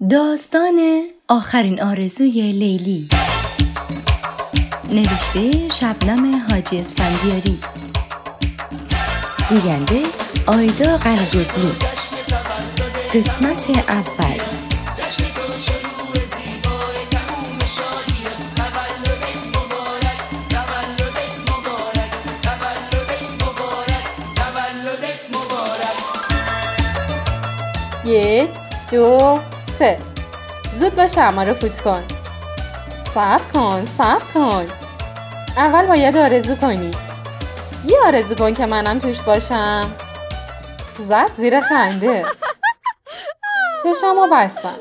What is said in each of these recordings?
داستان آخرین آرزوی لیلی. نوشته شبنم حاجی اسفندیاری. گوینده آیدا قلقزلو قسمت اول. یک دو سه زود باش شما رو فوت کن صبر کن صبر کن اول باید آرزو کنی یه آرزو کن که منم توش باشم زد زیر خنده چشمو بستم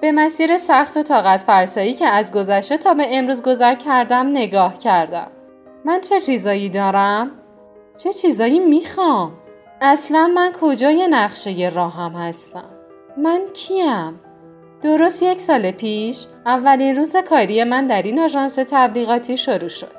به مسیر سخت و طاقت فرسایی که از گذشته تا به امروز گذر کردم نگاه کردم من چه چیزایی دارم؟ چه چیزایی می‌خوام؟ اصلا من کجای نقشه راهم هستم؟ من کیم؟ درست یک سال پیش اولین روز کاری من در این آژانس تبلیغاتی شروع شد.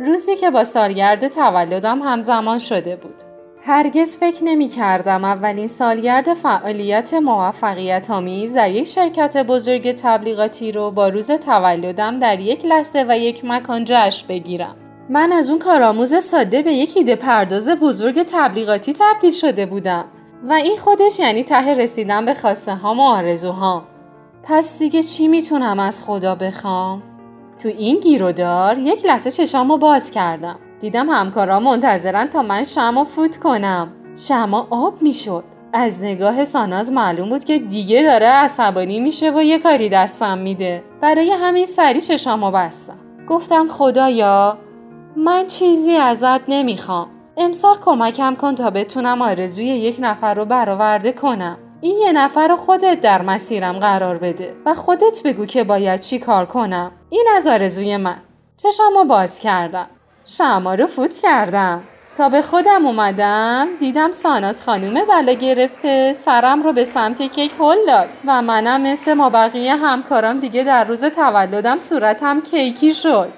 روزی که با سالگرد تولدم همزمان شده بود. هرگز فکر نمی کردم اولین سالگرد فعالیت موفقیت آمیز در یک شرکت بزرگ تبلیغاتی رو با روز تولدم در یک لحظه و یک مکان جشن بگیرم. من از اون کارآموز ساده به یک ایده پرداز بزرگ تبلیغاتی تبدیل شده بودم و این خودش یعنی ته رسیدن به خواسته هام و آرزوهام. پس دیگه چی می‌تونم از خدا بخوام؟ تو این گیرودار یک لحظه چشامو باز کردم. دیدم همکارا منتظرن تا من شما فوت کنم. شما آب می‌شد. از نگاه ساناز معلوم بود که دیگه داره عصبانی میشه و یه کاری دستم میده. برای همین سری چشامو بستم. گفتم خدایا من چیزی ازت نمی‌خوام. امسال کمکم کن تا بتونم آرزوی یک نفر رو برآورده کنم. این یه نفر رو خودت در مسیرم قرار بده و خودت بگو که باید چی کار کنم. این از آرزوی من. چشمو باز کردم. شما رو فوت کردم. تا به خودم اومدم دیدم ساناز خانوم بلا گرفته سرم رو به سمت کیک هل داد و منم مثل ما بقیه همکارام دیگه در روز تولدم صورتم کیکی شد.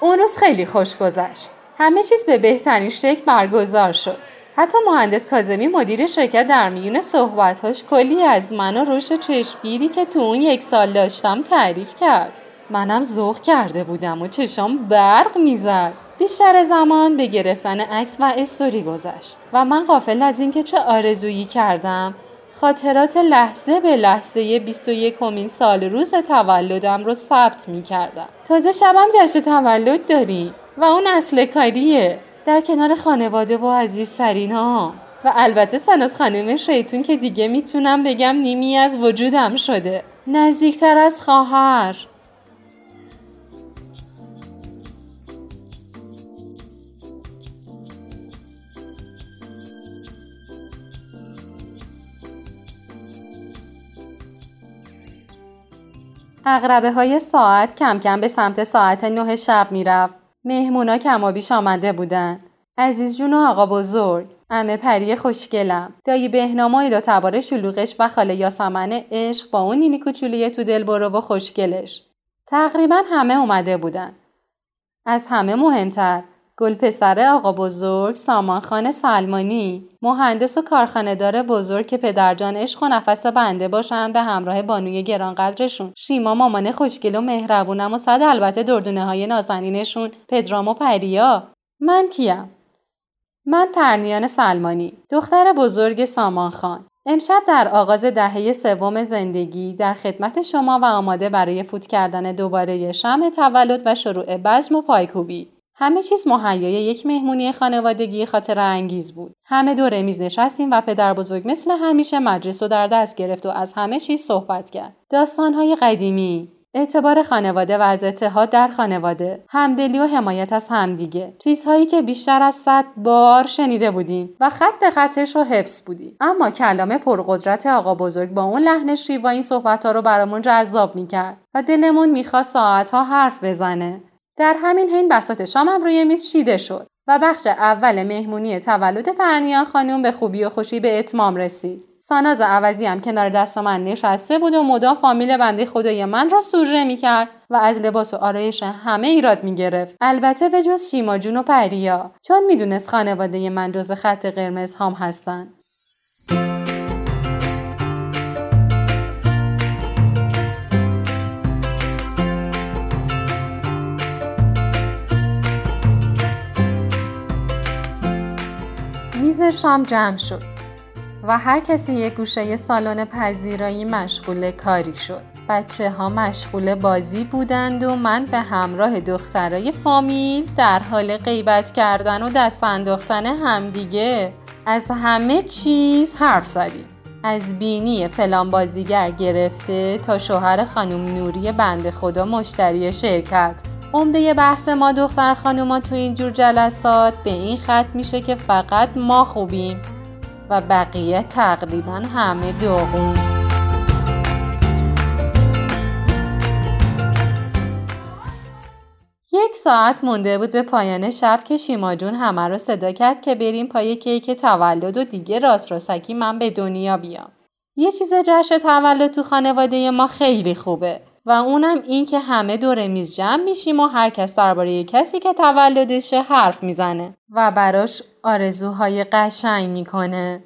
اون روز خیلی خوش گذشت. همه چیز به بهترین شکل برگزار شد. حتی مهندس کازمی مدیر شرکت در میون صحبتهاش کلی از من و روش چشمگیری که تو اون یک سال داشتم تعریف کرد. منم ذوق کرده بودم و چشام برق می‌زد. بیشتر زمان به گرفتن عکس و استوری گذشت و من قافل از اینکه چه آرزویی کردم خاطرات لحظه به لحظه 21 کمین سال روز تولدم رو ثبت می کردم. تازه شبم جشن تولد داریم و اون اصل کاریه در کنار خانواده و عزیز سرینا و البته سناس خانم شیطون که دیگه می‌تونم بگم نیمی از وجودم شده. نزدیکتر از خواهر. اغربه های ساعت کم کم به سمت ساعت نه شب می‌رفت. مهمونا کمابیش آمده بودن. عزیز جون و آقا بزرگ. امه پری خوشگلم. دایی بهنام و تبار شلوغش و خاله یاسمن عشق با اون نینی کوچولی تو دل برو و خوشگلش. تقریبا همه اومده بودن. از همه مهمتر گل پسر آقا بزرگ سامان خان سلمانی. مهندس و کارخانهدار بزرگ که پدرجان عشق و نفس بنده باشند به همراه بانوی گرانقدرشون. شیما مامان خوشگل و مهربونم و صد البته دردونه های نازنینشون پدرام و پریا. من کیم؟ من پرنیان سلمانی دختر بزرگ سامان خان. امشب در آغاز دهه سوم زندگی در خدمت شما و آماده برای فوت کردن دوباره شم تولد و شروع بزم و پایکوبی. همه چیز مهیای یک مهمونی خانوادگی خاطر انگیز بود. همه دور میز نشستیم و پدر بزرگ مثل همیشه مجلس رو در دست گرفت و از همه چیز صحبت کرد. داستانهای قدیمی، اعتبار خانواده و از اتحاد در خانواده، همدلی و حمایت از همدیگه، چیزهایی که بیشتر از صد بار شنیده بودیم و خط به خطش رو حفظ بودیم. اما کلام پرقدرت آقا بزرگ با اون لحن شیوا این صحبت ها رو برامون جذاب می‌کرد و دلمون می‌خواست ساعتها حرف بزنه. در همین حین بسات شامم روی میز چیده شد و بخش اول مهمونی تولد پرنیان خانم به خوبی و خوشی به اتمام رسید. ساناز عوضی هم کنار دست من نشسته بود و مدام فامیل بنده خدای من را سوژه می کرد و از لباس و آرایش همه ایراد می گرفت. البته به جز شیما جون و پریا چون می‌دونست خانواده من جز خط قرمز هم هستند. شام جمع شد و هر کسی یک گوشه سالن پذیرایی مشغول کاری شد. بچه ها مشغول بازی بودند و من به همراه دخترای فامیل در حال غیبت کردن و دست انداختن همدیگه از همه چیز حرف زدیم. از بینی فلان بازیگر گرفته تا شوهر خانم نوری بند خدا مشتری شرکت عمده بحث ما دختر خانوما تو اینجور جلسات به این خط میشه که فقط ما خوبیم و بقیه تقریبا همه داغون یک ساعت مونده بود به پایان شب که شیما جون همه رو صدا کرد که بریم پای کیک تولد و دیگه راست راسکی من به دنیا بیام. یه چیز جشن تولد تو خانواده ما خیلی خوبه و اونم این که همه دور میز جمع میشیم و هر کس درباره کسی که تولدشه حرف می‌زنه و براش آرزوهای قشنگ می‌کنه.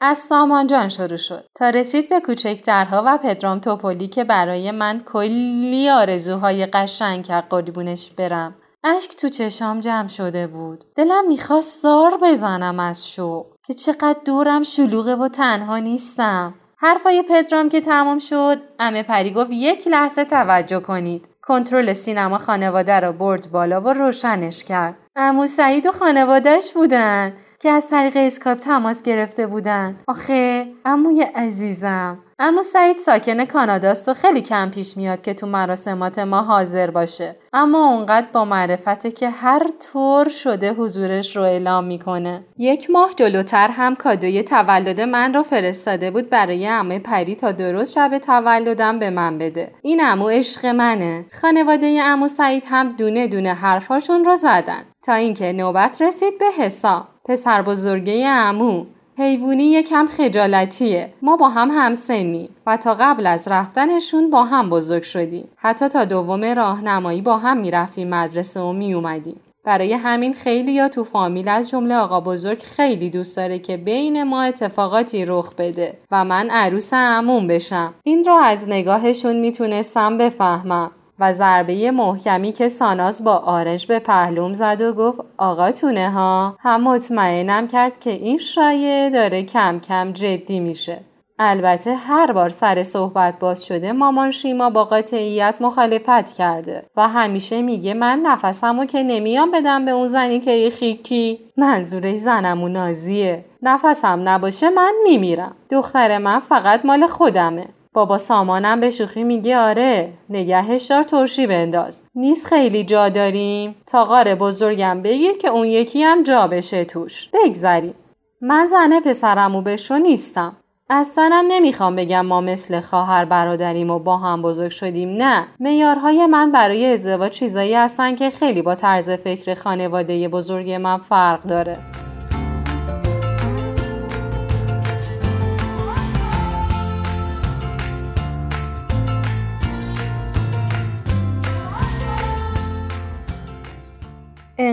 از سامان جان شروع شد. تا رسید به کوچکترها و پدرام توپولی که برای من کلی آرزوهای قشنگ کرد قربونش برم. اشک تو چشام جمع شده بود. دلم می‌خواست زار بزنم از شوق. که چقدر دورم شلوغه و تنها نیستم. حرفای پدرام که تمام شد امه پری گفت یک لحظه توجه کنید. کنترل سینما خانواده را برد بالا و روشنش کرد. امو سعید و خانوادهش بودن که از طریق اسکایپ تماس گرفته بودن. آخه اموی عزیزم. اما سعید ساکن کاناداست و خیلی کم پیش میاد که تو مراسمات ما حاضر باشه. اما اونقدر با معرفته که هر طور شده حضورش رو اعلام می‌کنه. یک ماه جلوتر هم کادوی تولد من رو فرستاده بود برای عمه پری تا درست شب تولدم به من بده. این امو عشق منه. خانواده امو سعید هم دونه دونه حرفاشون رو زدن. تا اینکه نوبت رسید به حسام پسر بزرگه امو حیوونی یکم خجالتیه. ما با هم همسنی و تا قبل از رفتنشون با هم بزرگ شدیم. حتی تا دوم راهنمایی با هم می‌رفتیم مدرسه و میومدیم برای همین خیلی یا تو فامیل از جمله آقا بزرگ خیلی دوست داره که بین ما اتفاقاتی رخ بده و من عروس عموم بشم. این را از نگاهشون می‌تونستم بفهمم. و ضربه محکمی که ساناز با آرنج به پهلوم زد و گفت آقا تونه ها. هم مطمئنم کرد که این شایه داره کم کم جدی میشه. البته هر بار سر صحبت باز شده مامان شیما با قاطعیت مخالفت کرده و همیشه میگه من نفسمو که نمیام بدم به اون زنی که یه خیکی. منظورش زنم و نازیه. نفسم نباشه من میمیرم. دختر من فقط مال خودمه. بابا سامانم به شوخی میگه آره. نگهش دار ترشی بنداز. نیست خیلی جا داریم. تا قار بزرگم بگیر که اون یکی هم جا بشه توش. بگذریم. من زنه پسرمو بشو نیستم. اصلا نمی‌خوام بگم ما مثل خواهر برادریم و با هم بزرگ شدیم نه. میارهای من برای ازدواج چیزایی هستن که خیلی با طرز فکر خانواده بزرگ من فرق داره.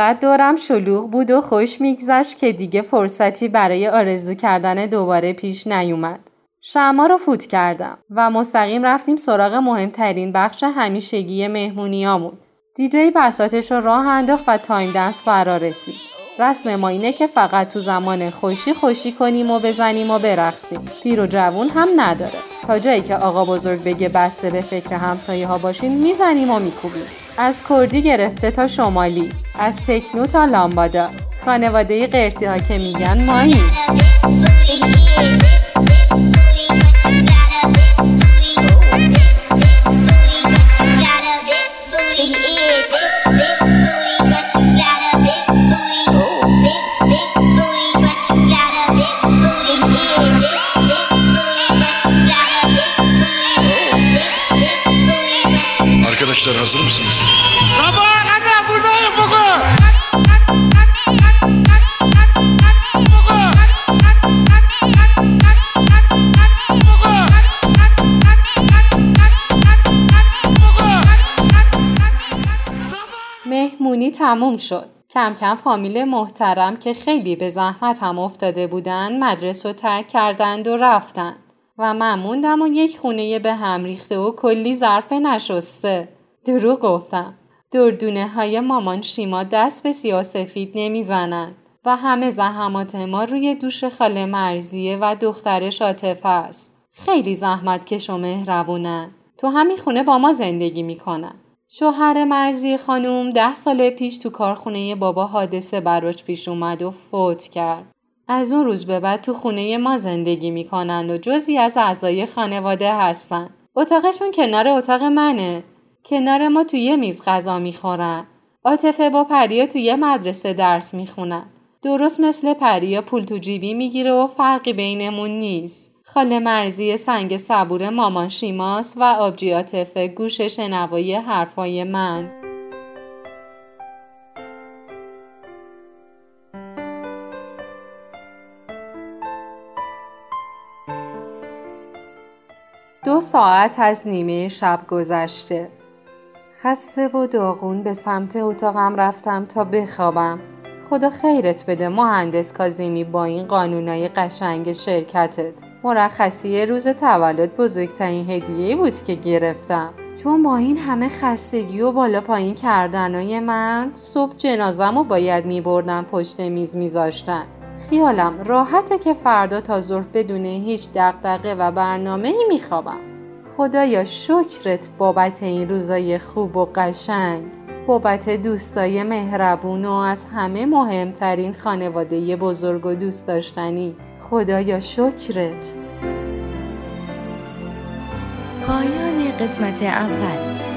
انقدر دورم شلوغ بود و خوش میگذشت که دیگه فرصتی برای آرزو کردن دوباره پیش نیومد. شما رو فوت کردم و مستقیم رفتیم سراغ مهمترین بخش همیشگی مهمونیامون. دیجی بساتش رو راه انداخت و تایم دنس فرا رسید. رسم ما اینه که فقط تو زمان خوشی خوشی کنیم و بزنیم و برقصیم. پیر و جوون هم نداره. تا جایی که آقا بزرگ بگه بسته به فکر همسایه ها باشین می‌زنیم و میکوبیم. از کردی گرفته تا شمالی از تکنو تا لامبادا خانواده قرسی ها که میگن مایی hazır mısınız? Sabaha kadar buradayım bugün. مهمونی تموم شد. کم کم فامیل محترم که خیلی به زحمت هم افتاده بودن مدرسه رو ترک کردند و رفتن و من موندم و یک خونه به هم ریخته و کلی ظرف نشسته. دروغ گفتم. دردونه های مامان شیما دست به سیاسفید نمی‌زنن. و همه زحمات ما روی دوش خاله مرزیه و دخترش عاطفه است. خیلی زحمت کش و مهربونن. تو همین خونه با ما زندگی می‌کنن. شوهر مرزی خانوم ده سال پیش تو کارخونه بابا حادثه براش پیش اومد و فوت کرد. از اون روز به بعد تو خونه ما زندگی می‌کنند و جزی از اعضای خانواده هستن. اتاقشون کنار اتاق منه. کنار ما توی میز غذا می‌خورن. عاطفه با پریا توی مدرسه درس می‌خونن. درست مثل پریا پول تو جیبی می‌گیره و فرقی بینمون نیست. خاله مرزی سنگ صبور مامان شیماس و آبجی عاطفه گوش شنوایی حرفای من. دو ساعت از نیمه شب گذشته. خسته و داغون به سمت اتاقم رفتم تا بخوابم. خدا خیرت بده مهندس کازیمی با این قانونای قشنگ شرکتت. مرخصی روز تولد بزرگترین هدیه بود که گرفتم. چون با این همه خستگی و بالا پایین کردنای من صبح جنازم رو باید می بردن پشت میز میذاشتن. خیالم راحته که فردا تا ظهر بدون هیچ دقدقه و برنامه ای میخوابم. خدایا شکرت بابت این روزای خوب و قشنگ. بابت دوستای مهربون و از همه مهمترین خانواده بزرگ و دوست داشتنی. خدایا شکرت. پایان قسمت اول